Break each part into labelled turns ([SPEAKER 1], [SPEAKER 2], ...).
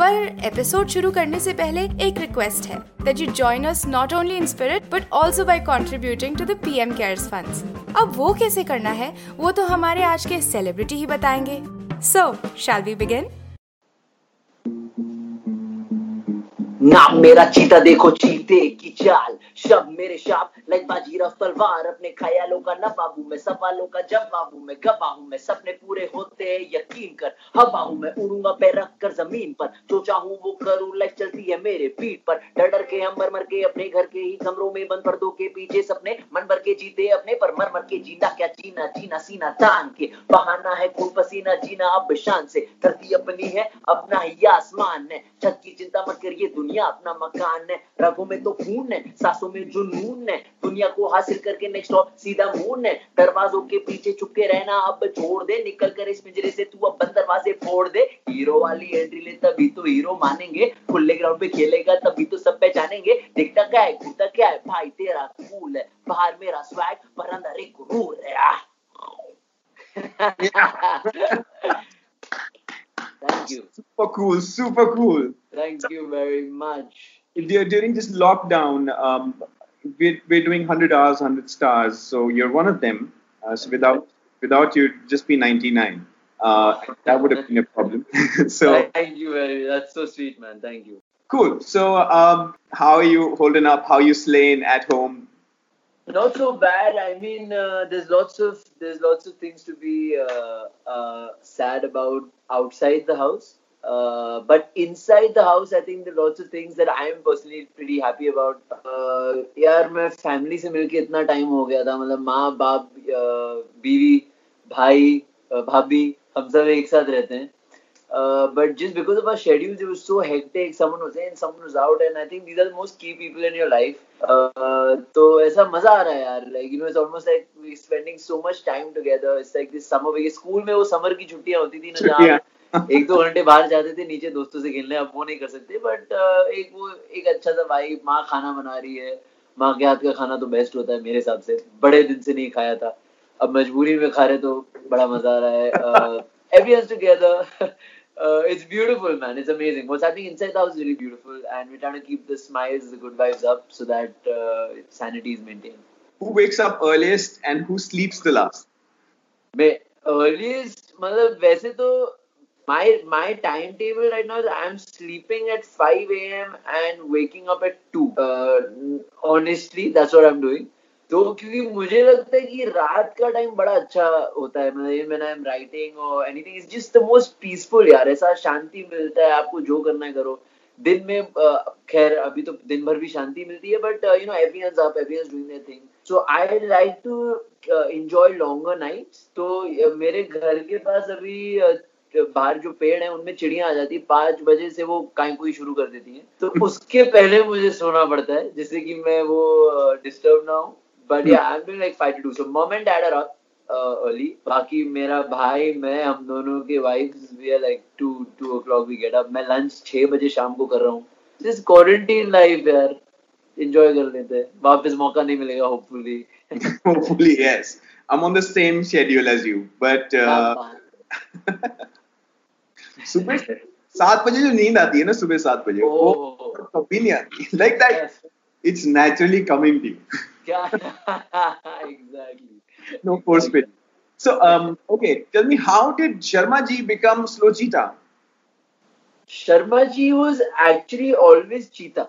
[SPEAKER 1] पर एपिसोड शुरू करने से पहले एक रिक्वेस्ट है that you join us not only in spirit but also by contributing to the PM cares funds अब वो कैसे करना है, वो तो हमारे आज के सेलिब्रिटी ही बताएँगे। सो शैल वी बिगिन
[SPEAKER 2] नाम मेरा चीता, देखो चीते की चाल। शब मेरे शाप लाइक बाजीरा तलवार। अपने ख्यालों का नवाबू मैं सवालों का जवाबू मैं। गवाह हूँ मैं सपने पूरे होते हैं, यकीन कर। हवा हूँ मैं उड़ूँगा पैर रख कर ज़मीन पर। जो चाहूँ वो करूँ लाइफ चलती है मेरे पीठ पर। डर डर के हम मर मर के अपने घर के ही कमरों में बंद पर्दों के पीछे सपने। मन भर के जीते अपने पर। मर मर के जीना क्या जीना जीना सीना तान के। बहाना है खून पसीना जीना अब शान से। धरती अपनी है, अपना ही आसमान है। छत की चिंता मत करिए दुनिया अपना मकान है। रगों में तो खून है सांसों में जुनून है। दुनिया को हासिल करके नेक्स्ट और सीधा मून है। दरवाजों के पीछे चुपके रहना अब छोड़ दे निकल कर इस पिंजरे से तू अब बंद दरवाजे फोड़ दे। हीरो वाली एंट्री ले तभी तो हीरो मानेंगे। खुले ग्राउंड पे खेलेगा तभी तो सब पहचानेंगे। दिखता क्या है घूमता क्या है? भाई तेरा कूल है। बाहर मेरा स्वैग पर अंदर एक गुरूर है। Thank you.
[SPEAKER 3] Super cool, super cool.
[SPEAKER 2] Thank you very much.
[SPEAKER 3] During this lockdown, um, we're, we're doing 100 hours, 100 stars. So you're one of them. Uh, so without without you, just be 99. Uh, that would have been a problem. so
[SPEAKER 2] Thank you very That's so sweet, man. Thank you.
[SPEAKER 3] cool. So um, how are you holding up? How are you slaying at home?
[SPEAKER 2] Not so bad. I mean, uh, there's lots of there's lots of things to be uh, uh, about outside the house. Uh, but inside the house, I think there are lots of things that I am personally pretty happy about. Uh, यार मैं family से मिलके इतना time हो गया था मतलब माँ बाप uh, बीवी भाई uh, भाभी हम सब एक साथ रहते हैं uh, but just because of our schedules, it was so hectic. Someone was in, someone was out, and I think these are the most key people in your life. Uh, तो ऐसा मज़ा आ रहा है यार. Like you know, it's almost like we're spending so much time together. It's like this summer vacation. School में वो summer की छुट्टियाँ होती थी ना
[SPEAKER 3] छुट्टियाँ.
[SPEAKER 2] जहाँ एक दो घंटे बाहर जाते थे नीचे दोस्तों से खेलने अब वो नहीं कर सकते बट एक वो एक अच्छा सा भाई माँ खाना बना रही है माँ के हाथ का खाना तो बेस्ट होता है मेरे हिसाब से बड़े दिन से नहीं खाया था अब मजबूरी में खा रहे तो बड़ा मज़ा आ रहा है everyone's together uh, it's beautiful man it's amazing what's happening inside the house is really beautiful and we're trying to keep the smiles the good vibes up so that uh, sanity is maintained
[SPEAKER 3] Who wakes up earliest and who sleeps the last?
[SPEAKER 2] मैं earliest मतलब वैसे तो my my timetable right now is I'm sleeping at 5 a.m. and waking up at 2. Uh, honestly, that's what I'm doing. तो क्योंकि मुझे लगता है कि रात का टाइम बड़ा अच्छा होता है मतलब when I'm writing or anything it's just the most peaceful यार ऐसा शांति मिलता है आपको जो करना है करो। दिन में खैर अभी तो दिन भर भी शांति मिलती है but you know everyone's up everyone's doing their thing so I like to enjoy longer nights तो मेरे घर के पास अभी बाहर जो पेड़ है उनमें चिड़िया आ जाती है। पाँच बजे से वो काई कोई शुरू कर देती है। तो उसके पहले मुझे सोना पड़ता है जिससे कि मैं वो डिस्टर्ब ना हूँ। But yeah I am doing like 5 to 2 so mom and dad are up early बाकी मेरा भाई मैं हम दोनों के wives we are like 2 2 o'clock we get up मैं लंच 6 बजे शाम को कर रहा हूँ दिस क्वारंटीन लाइफ यार एंजॉय कर लेते हैं वापस मौका नहीं मिलेगा hopefully
[SPEAKER 3] Hopefully, yes. I'm on the same schedule as you, but uh, सुबह सात बजे जो नींद आती है ना सुबह सात बजे वो कभी नहीं आती like
[SPEAKER 2] that
[SPEAKER 3] it's naturally coming to
[SPEAKER 2] क्या एग्जैक्टली
[SPEAKER 3] नो फोर्स पे So, um, okay, tell me, how did Sharma ji become Slow Cheetah?
[SPEAKER 2] Sharma ji was actually always cheetah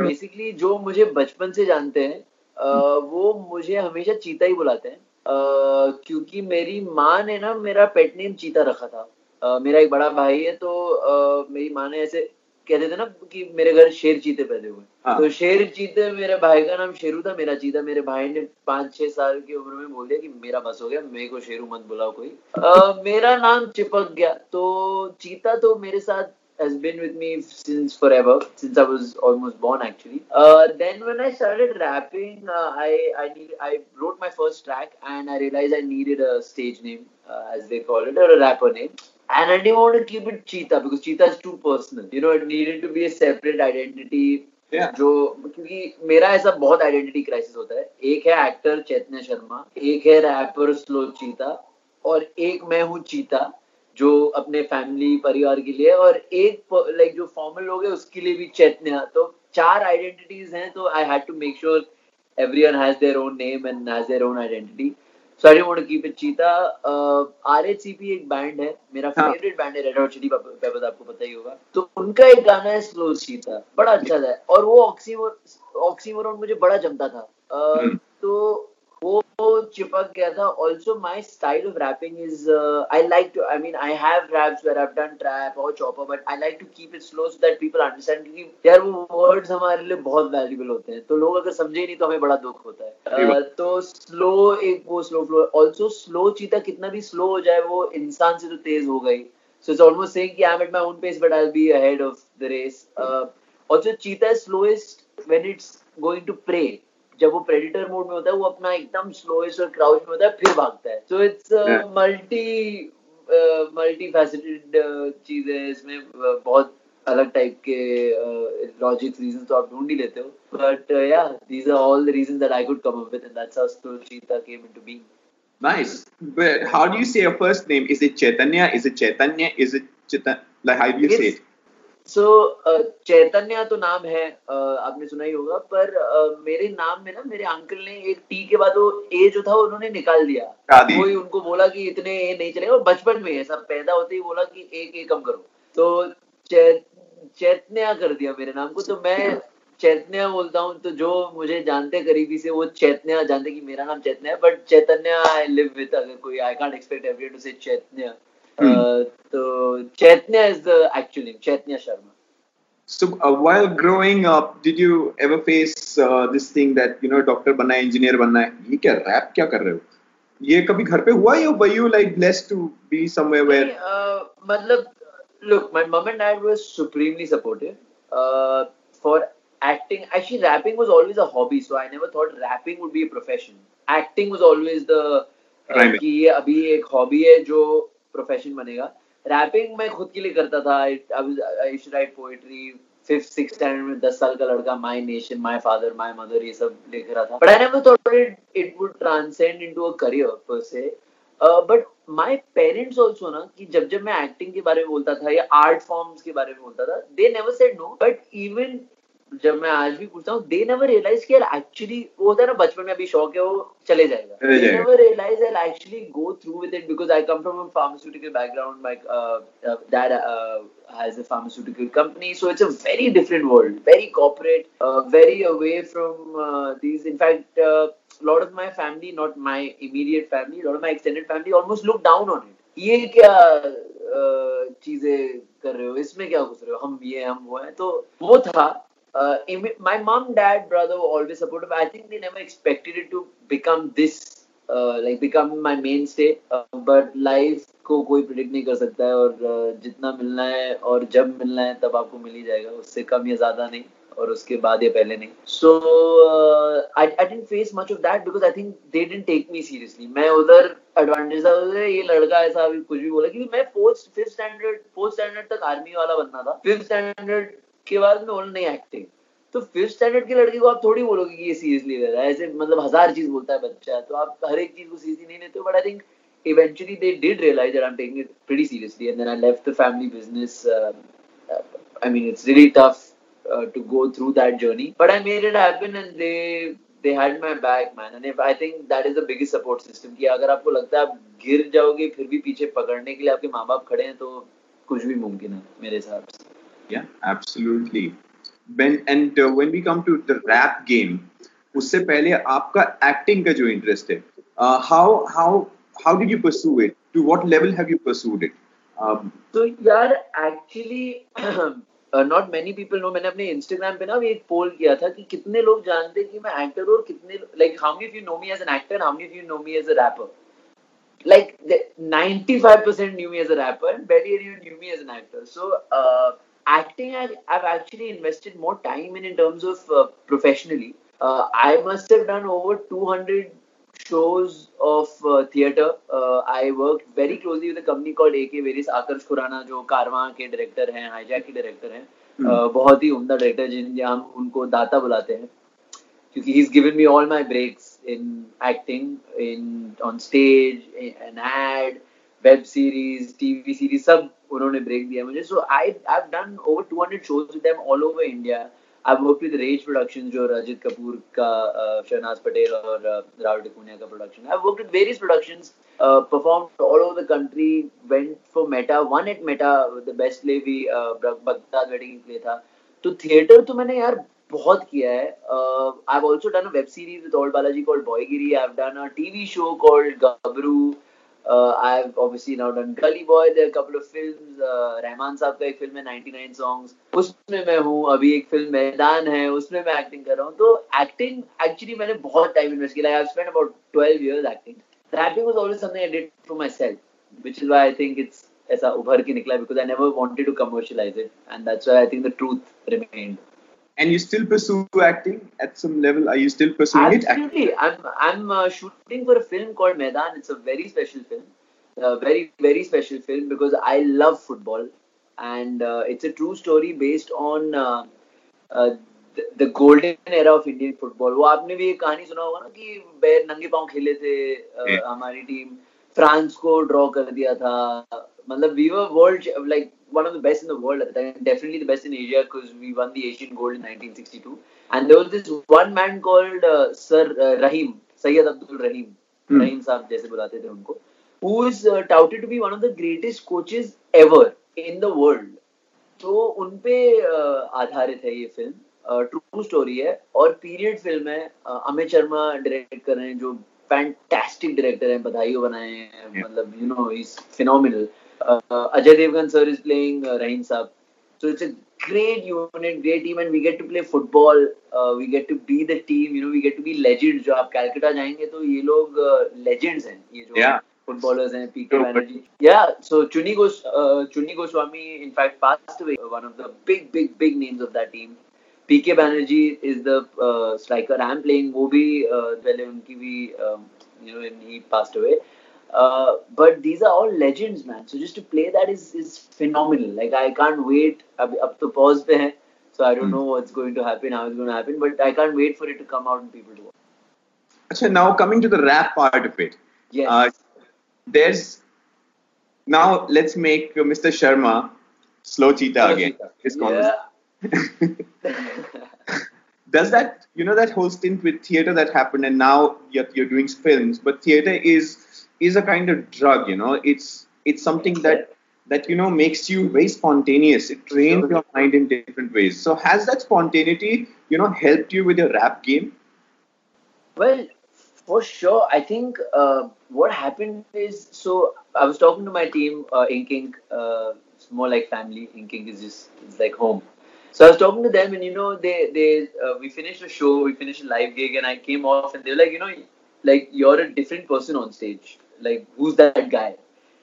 [SPEAKER 2] basically जो मुझे बचपन से जानते हैं uh, वो मुझे हमेशा चीता ही बुलाते हैं। Uh, क्योंकि मेरी माँ ने ना मेरा पेट नेम चीता रखा था। Uh, मेरा एक बड़ा भाई है तो uh, मेरी माँ ने ऐसे कहते थे ना कि मेरे घर शेर चीते पैदा हुए
[SPEAKER 3] हाँ।
[SPEAKER 2] तो शेर चीते मेरे भाई का नाम शेरू था मेरा चीता मेरे भाई ने पाँच छह साल की उम्र में बोल दिया कि मेरा बस हो गया मेरे को शेरू मत बुलाओ कोई अ, मेरा नाम चिपक गया तो चीता तो मेरे साथ has been with me since forever, since I was almost born actually. Uh, then when I started rapping, uh, I I need I wrote my first track and I realized I needed a stage name, uh, as they call it, or a rapper name. and I didn't want to keep it Cheetah because Cheetah is too personal. You know, it needed to be a separate identity. जो क्योंकि मेरा ऐसा बहुत identity crisis होता है एक है actor चैतन्य शर्मा एक है रैपर स्लो चीता और एक मैं हूँ चीता जो अपने फैमिली परिवार के लिए और एक लाइक जो फॉर्मल लोग है उसके लिए भी चैतन्य तो चार आइडेंटिटीज हैं तो I had to make sure everyone has their own name and has their own identity so want to keep it cheetah uh, एक बैंड है मेरा
[SPEAKER 3] हाँ।
[SPEAKER 2] फेवरेट बैंड है रेड हॉट चिली पेपर्स आपको पता ही होगा तो उनका एक गाना है स्लो चीता बड़ा अच्छा था और वो ऑक्सीमोर ऑक्सीमोरन मुझे बड़ा जमता था uh। तो वो चिपक गया था। Also my style of rapping is I like to I mean I have raps where I done trap और chopper but I like to keep it slow so that people understand क्योंकि यार वो words हमारे लिए बहुत valuable होते हैं। तो लोग अगर समझे नहीं तो हमें बड़ा दुख होता है। uh, तो स्लो एक वो स्लो फ्लो ऑल्सो स्लो चीता कितना भी स्लो हो जाए वो इंसान से तो तेज हो। गई सो इट्स ऑलमोस्ट सेइंग कि I am at my own pace but I will be ahead of the race also cheetah is slowest when it's going to prey जब वो प्रेडिटर मोड में होता है वो अपना एकदम स्लोएस्ट और क्राउच में होता है फिर भागता है so
[SPEAKER 3] it's
[SPEAKER 2] multi multi faceted चीज़ है इसमें uh, बहुत अलग टाइप के लॉजिक रीजन तो आप ढूंढ ही लेते हो but yeah these are all the reason that I could come up with and that's how slow cheetah came into being
[SPEAKER 3] Nice. But how do you say your first name? Is it Chaitanya? Is it Chaitanya? Is it Chita? Like how do you say
[SPEAKER 2] It's-
[SPEAKER 3] it?
[SPEAKER 2] So Chaitanya तो नाम है uh, आपने सुना ही होगा पर uh, मेरे नाम में ना मेरे अंकल ने एक टी के बाद वो ए जो था उन्होंने निकाल दिया।
[SPEAKER 3] दी।
[SPEAKER 2] कोई उनको बोला कि इतने ए नहीं चलेगा और बचपन में ऐसा पैदा होते ही बोला कि एक ए कम करो। तो चै- चैतन्य कर दिया मेरे नाम को। तो मैं चैतन्य बोलता हूँ तो जो मुझे जानते हैं करीबी से वो चैतन्य जानते कि मेरा नाम चैतन्य है but Chaitanya I live with अगर कोई I can't expect everyone to say Chaitanya.
[SPEAKER 3] Hmm.
[SPEAKER 2] Uh, तो Chaitanya is the actual name Chaitanya
[SPEAKER 3] So uh, while growing up, did you ever face uh, this thing that you know doctor बनना है, engineer बनना है? ये क्या rap क्या कर रहे हो? ये कभी घर पे हुआ या were you like blessed to be somewhere where?
[SPEAKER 2] uh, मतलब look my mom and dad were supremely supportive uh, for acting actually rapping was always a hobby so i never thought rapping would be a profession acting was always the uh, कि ये अभी एक hobby है जो profession बनेगा। Wrapping मैं खुद के लिए करता था। I write poetry fifth six standard में दस साल का लड़का my nation my father my mother ये सब लिख रहा था। But I never thought it it would transcend into a career पर से बट माय पेरेंट्स आल्सो ना, कि जब जब मैं एक्टिंग के बारे में बोलता था या आर्ट फॉर्म्स के बारे में बोलता था they never said no but even जब मैं आज भी पूछता हूँ दे नेवर रियलाइज़ कि एक्चुअली वो होता है ना बचपन में अभी शौक है वो चले जाएगा। Realise I actually go through with it because I come from pharmaceutical background pharmaceutical company so it's a very different world very corporate very away from these in fact lot of my family not my immediate family lot of my extended family almost look down on it ये क्या uh, चीज़ें कर रहे हो? इसमें क्या घुस रहे हो? हम ये हम वो है। तो वो था uh, my mom, dad, brother were always supportive. I think they never expected it to become this, uh, like become my mainstay. Uh, but life को कोई प्रिडिक्ट नहीं कर सकता है और uh, जितना मिलना है और जब मिलना है तब आपको मिल ही जाएगा उससे कम या ज़्यादा नहीं और उसके बाद या पहले नहीं so I I didn't face much of that because I think they didn't take me seriously मैं उधर एडवांटेज था उधर ये लड़का ऐसा अभी कुछ भी बोला क्योंकि मैं fourth fifth standard fourth standard तक आर्मी वाला बनना था फिफ्थ स्टैंडर्ड उसके बाद में ऑन नहीं एक्टिंग तो फिफ्थ स्टैंडर्ड की लड़की को आप थोड़ी बोलोगे कि ये सीरियसली ले रहा है, ऐसे मतलब हज़ार चीज़ बोलता है बच्चा तो आप हर एक चीज़ को सीरियसली नहीं लेते but I think eventually they did realise I am taking it pretty seriously and then I left the family business I mean it's really tough to go through that journey but I made it happen and they they had my back man and I think that is the biggest support system कि अगर आपको लगता है आप गिर जाओगे फिर भी पीछे पकड़ने के लिए आपके माँ बाप खड़े हैं तो कुछ भी मुमकिन है मेरे हिसाब से।
[SPEAKER 3] Yeah, absolutely. When and uh, when we come to the rap game, उससे पहले आपका acting का जो interest है, uh, how how did you pursue it? To what level have you pursued it? Um,
[SPEAKER 2] तो यार actually not many people know मैंने अपने इंस्टाग्राम पे ना एक पोल किया था कि कितने लोग जानते हैं कि मैं एक्टर और कितने like how many of you know me as an actor how many of you know me as a rapper like the 95% knew me as a rapper and barely anyone knew me as an actor so uh, acting I, i've actually invested more time in in terms of uh, professionally uh, i must have done over 200 shows of uh, theater uh, i worked very closely with a company called ak various Aakarsh Khurana जो कारवां के director हैं hijack के director हैं uh, बहुत ही उम्दा director जिन हम उनको दाता बुलाते हैं क्योंकि he's given me all my breaks in acting, in on stage, in an ad, web series, TV series, सब उन्होंने ब्रेक दिया मुझे। So I I done over two hundred shows with them all over India I work with Rage production जो रजित कपूर का शहनाज पटेल और राहुल डिकुनिया का production I work with various production perform all over the country went for META won eight META the best ले भी Baghdad wedding play था। तो theatre तो मैंने यार बहुत किया है। I have also done a web series with ALT Balaji called Boygiri I have done a TV show called Gabru I have obviously now done Gully boy there couple of films Rahman sahab का एक film है 99 songs उसमें मैं हूँ, अभी एक film मैदान है, उसमें मैं एक्टिंग कर रहा हूँ। तो एक्टिंग एक्चुअली मैंने बहुत टाइम इन्वेस्ट किया। I spent about 12 years acting rapping was always something I did for myself which is why I think it's ऐसा उभर के निकला because I never wanted to commercialise it and that's why I think the truth remained
[SPEAKER 3] and you still pursue acting at some level? Are you still pursuing it?
[SPEAKER 2] Absolutely. I'm I'm uh, shooting for a film called Maidan. It's a very special film, a very very special film because I love football, and uh, it's a true story based on uh, uh, the, the golden era of Indian football. वो आपने भी एक कहानी सुना होगा ना कि बैर नंगे पांव खेले थे uh,
[SPEAKER 3] Yeah.
[SPEAKER 2] हमारी टीम फ्रांस को ड्रॉ कर दिया था मतलब we were world like one of the best in the world at the time, definitely the best in Asia because we won the Asian gold in 1962. And there was this one man called uh, Sir uh, Rahim, Sayyid Abdul Rahim,
[SPEAKER 3] Hmm.
[SPEAKER 2] Rahim साहब जैसे बुलाते थे उनको, who is uh, touted to be one of the greatest coaches ever in the world. तो उन पे uh, आधारित है ये फ़िल्म ट्रू स्टोरी है और पीरियड फ़िल्म है uh, अमित शर्मा डायरेक्ट कर रहे हैं जो फैंटास्टिक डायरेक्टर हैं बधाई हो बनाए हैं. मतलब you know is phenomenal uh, Ajay Devgan sir is playing uh, Rahim Saab. So it's a great unit, great team, and we get to play football. Uh, we get to be the team. You know, we get to be legends. जो आप कैलकाटा जाएँगे तो ये लोग legends हैं. ये जो
[SPEAKER 3] Yeah.
[SPEAKER 2] footballers हैं, PK Banerjee. Yeah. So Chunni Gos uh, Chunni Goswami in fact passed away. One of the big, big, big names of that team. Is the uh, striker I'm playing. वो भी uh, पहले उनकी भी um, you know and he passed away. Uh, but these are all legends, man. So just to play that is is phenomenal. Like I can't wait. I'm up to pause pe so I don't
[SPEAKER 3] mm.
[SPEAKER 2] know what's going to happen, how it's going to happen. But I can't wait for it to come out and people to watch.
[SPEAKER 3] So now coming to the rap part of it.
[SPEAKER 2] Yes.
[SPEAKER 3] Uh, there's now let's make Mr. Sharma slow cheetah slow again. Cheetah. Yeah. Does that you know that whole stint with theater that happened, and now you're, you're doing films, but theater is is a kind of drug. You know, it's it's something that that you know makes you very spontaneous. It trains your mind in different ways. So has that spontaneity you know helped you with your rap game?
[SPEAKER 2] Well, for sure. I think uh, what happened is so I was talking to my team, uh, Ink Ink. Uh, it's more like family. Ink Ink is just it's like home. So I was talking to them, and you know, they they uh, we finished a show, we finished a live gig, and I came off, and they were like, you know, like you're a different person on stage. Like who's that guy?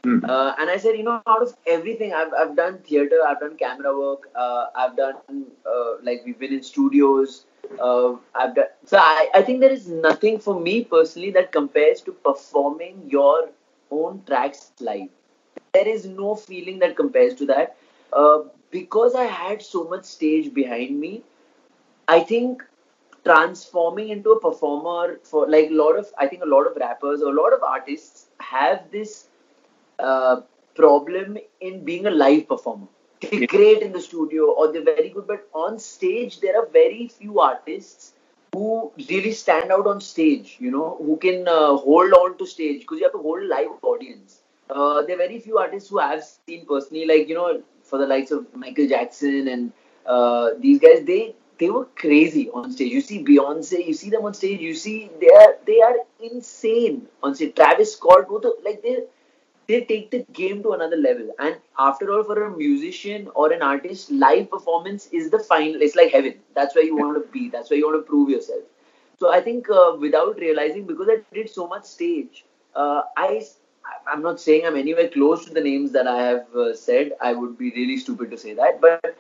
[SPEAKER 3] Hmm.
[SPEAKER 2] Uh, and I said, you know, out of everything, I've, I've done theater, I've done camera work, uh, I've done, uh, like, we've been in studios, uh, I've done. So I, I think there is nothing for me personally that compares to performing your own tracks live. There is no feeling that compares to that. Uh, because I had so much stage behind me, I think transforming into a performer for like a lot of I think a lot of rappers or a lot of artists have this uh, problem in being a live performer. They're great in the studio or they're very good, but on stage there are very few artists who really stand out on stage, you know, who can uh, hold on to stage because you have to hold a live audience. Uh, there are very few artists who I've seen personally, like, you know, for the likes of Michael Jackson and uh, these guys, they they were crazy on stage. You see Beyonce, you see them on stage, you see they are they are insane on stage. Travis Scott, like they they take the game to another level. And after all, for a musician or an artist, live performance is the final. It's like heaven. That's where you want to be. That's where you want to prove yourself. So I think uh, without realizing, because I did so much stage, uh, I I'm not saying I'm anywhere close to the names that I have uh, said. I would be really stupid to say that, but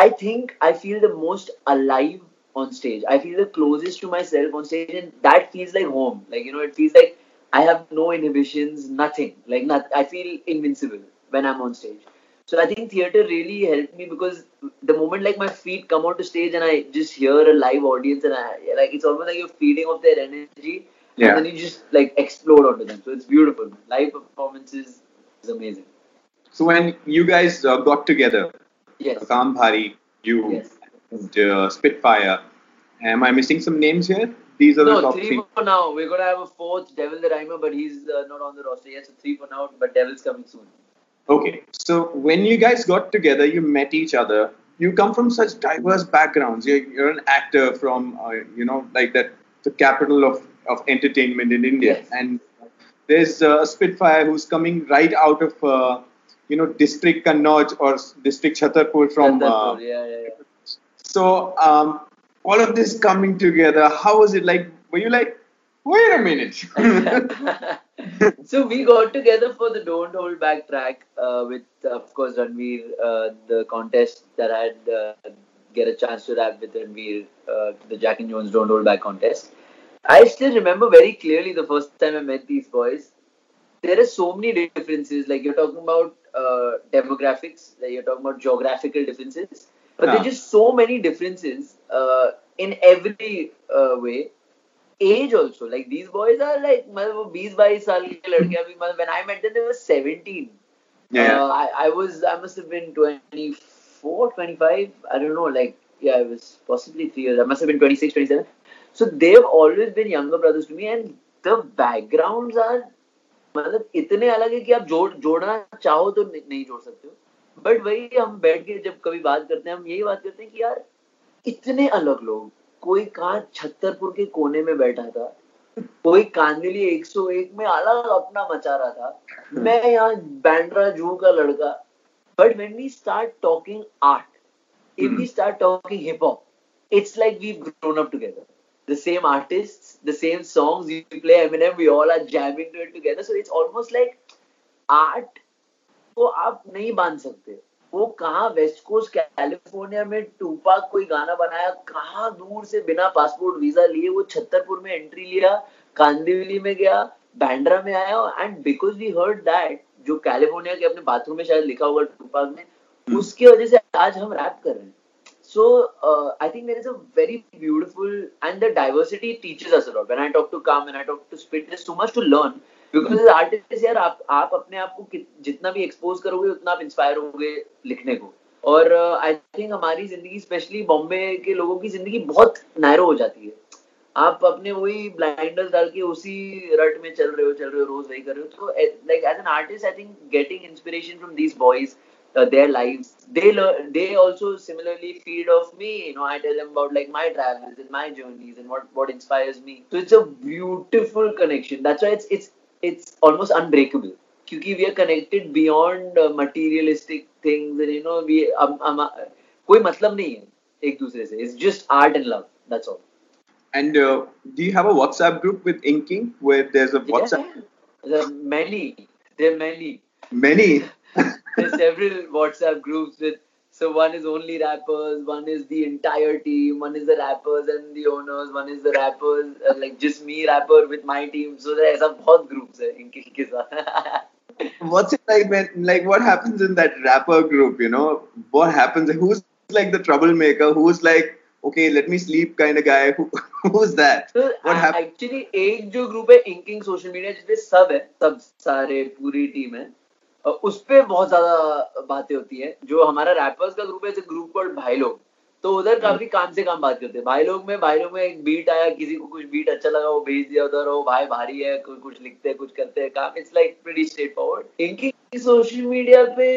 [SPEAKER 2] I think I feel the most alive on stage. I feel the closest to myself on stage, and that feels like home. Like you know, it feels like I have no inhibitions, nothing. Like not, I feel invincible when I'm on stage. So I think theater really helped me because the moment like my feet come onto stage and I just hear a live audience and I like it's almost like you're feeding off their energy yeah. and then you just like explode onto them. So it's beautiful. Live performances is amazing.
[SPEAKER 3] So when you guys uh, got together,
[SPEAKER 2] yes,
[SPEAKER 3] Kam Bhari, you, yes. and uh, Spitfire. Am I missing some names here? These are
[SPEAKER 2] no,
[SPEAKER 3] the top
[SPEAKER 2] three, three for now. We're gonna have a fourth, Devil the Rhymer, but he's uh, not on the roster yet. So three for now, but Devil's coming soon.
[SPEAKER 3] Okay, so when you guys got together, you met each other. You come from such diverse backgrounds. You're, you're an actor from, uh, you know, like that, the capital of, of entertainment in India,
[SPEAKER 2] yes.
[SPEAKER 3] and there's uh, Spitfire who's coming right out of, uh, you know, district Kannauj or district Chhatarpur from.
[SPEAKER 2] Chhatarpur, uh, yeah, yeah, yeah.
[SPEAKER 3] So um, all of this coming together, how was it like? Were you like, wait a minute?
[SPEAKER 2] so we got together for the Don't Hold Back track uh, with, of course, Ranveer, uh, the contest that I had uh, get a chance to rap with Ranveer, uh, the Jack and Jones Don't Hold Back contest. I still remember very clearly the first time I met these boys. There are so many differences. Like you're talking about uh, demographics, like you're talking about geographical differences but yeah. there's just so many differences uh, in every uh, way. Age also, like these boys are like, मतलब वो 20 22 साल के लड़के अभी when I met them they were 17.
[SPEAKER 3] Yeah.
[SPEAKER 2] Uh, I, I was I must have been 24, 25. I don't know. Like yeah, I was possibly three years. I must have been 26, 27. So they've always been younger brothers to me, and the backgrounds are मतलब इतने अलग है कि आप जोड़ जोड़ना चाहो तो नहीं जोड़ सकते हो बट वही हम बैठ के जब कभी बात करते हैं हम यही बात करते हैं कि यार इतने अलग लोग कोई कहा छत्तरपुर के कोने में बैठा था कोई कांदिली 101 में अलग अपना मचा रहा था मैं यहाँ बैंड्रा जू का लड़का but when we start talking art if we start talking hip hop it's like we grown up together. The same artists, the same songs. You play Eminem, we all are jamming to it together. So it's almost like art को आप नहीं बाँध सकते वो कहा west coast California में Tupac कोई गाना बनाया कहा दूर से बिना पासपोर्ट वीज़ा लिए वो छत्तरपुर में एंट्री लिया कांदिवली में गया बैंड्रा में आया and because we heard that जो कैलिफ़ोर्निया के अपने बाथरूम में शायद लिखा होगा टूपाक में hmm. उसकी वजह से आज हम रैप कर रहे हैं So uh, I think there is a very beautiful and the diversity teaches us a lot. When I talk to Kam and I talk to Spit, there's so much to learn. Because artist यार आप आप अपने आप को जितना भी expose करोगे उतना आप इंस्पायर होगे लिखने को और आई uh, थिंक हमारी ज़िंदगी स्पेशली बॉम्बे के लोगों की ज़िंदगी बहुत नैरो हो जाती है आप अपने वही ब्लाइंडर्स डाल के उसी रट में चल रहे हो चल रहे हो रोज वही कर रहे हो तो like as an artist I think getting inspiration from these boys uh, their lives they learn they also similarly feed off me you know i tell them about like my travels and my journeys and what what inspires me so it's a beautiful connection that's why it's it's it's almost unbreakable क्योंकि we are connected beyond uh, materialistic things and you know we um, um, uh, कोई मतलब नहीं है एक दूसरे से it's just art and love that's all
[SPEAKER 3] and uh, do you have a WhatsApp group with inking where there's a WhatsApp
[SPEAKER 2] yeah, there are many there are many
[SPEAKER 3] many
[SPEAKER 2] there's several WhatsApp groups with so one is only rappers, one is the entire team, one is the rappers and the owners, one is the rappers, uh, like just me rapper with my team. So there are both groups in
[SPEAKER 3] What's it like when, like, what happens in that rapper group? You know, what happens? Who's like the troublemaker? Who's like, okay, let me sleep kind of guy? Who, who's that?
[SPEAKER 2] So what happens? Actually, एक जो group है inking social media जिसपे सब है, सब सारे पूरी team है. उस पर बहुत ज़्यादा बातें होती है। जो हमारा रैपर्स का ग्रुप है ग्रुप कॉल्ड भाई लोग तो उधर काफ़ी काम से काम बात करते हैं। भाई लोग में भाई लोग में एक बीट आया किसी को कुछ बीट अच्छा लगा वो भेज दिया उधर वो भाई भारी है कुछ कुछ लिखते हैं कुछ करते हैं काम। It's like pretty straightforward इनकी सोशल मीडिया पे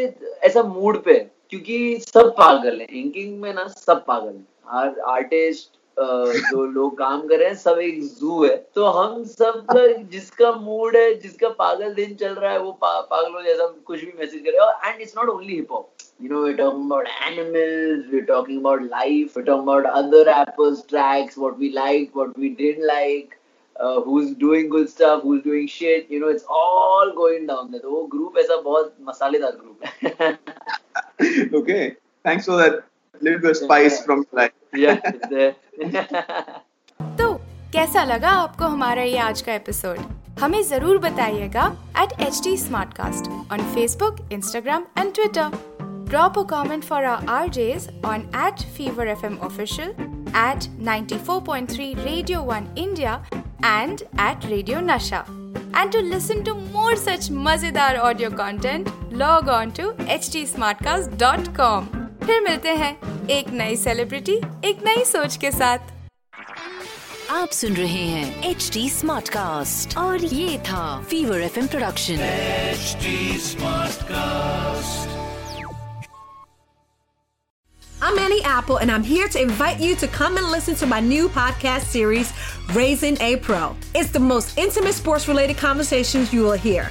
[SPEAKER 2] ऐसा मूड पे क्योंकि सब पागल है। इंकिंग में ना सब पागल है। आर्टिस्ट जो लोग काम कर रहे हैं सब एक जू है। तो हम सब जिसका मूड है जिसका पागल दिन चल रहा है वो पा, पागलों जैसा कुछ भी मैसेज करे। और and it's not only hip hop you know we talk about animals we talking about life we talk about other people's tracks what we like what we didn't like who is doing good stuff who is doing shit you know it's all going down तो वो group ऐसा बहुत मसालेदार group
[SPEAKER 3] है। Okay thanks for that little spice from life yeah it's there
[SPEAKER 1] तो कैसा लगा आपको हमारा ये आज का एपिसोड हमें ज़रूर बताइएगा at H D Smart Cast on Facebook Instagram and Twitter drop a comment for our RJs on at Fever F M official at ninety four point three radio one India and at radio Nasha and to listen to more such मज़ेदार audio content log on to H D Smart Cast dot com फिर मिलते हैं एक नई celebrity एक नई सोच के साथ
[SPEAKER 4] आप सुन रहे हैं एच डी स्मार्ट कास्ट और ये था fever F production H smart cast
[SPEAKER 5] I'm Annie Apple, and I'm here to invite you to come and listen to my new podcast series, Raising a Pro. It's the most intimate sports related conversations you will hear.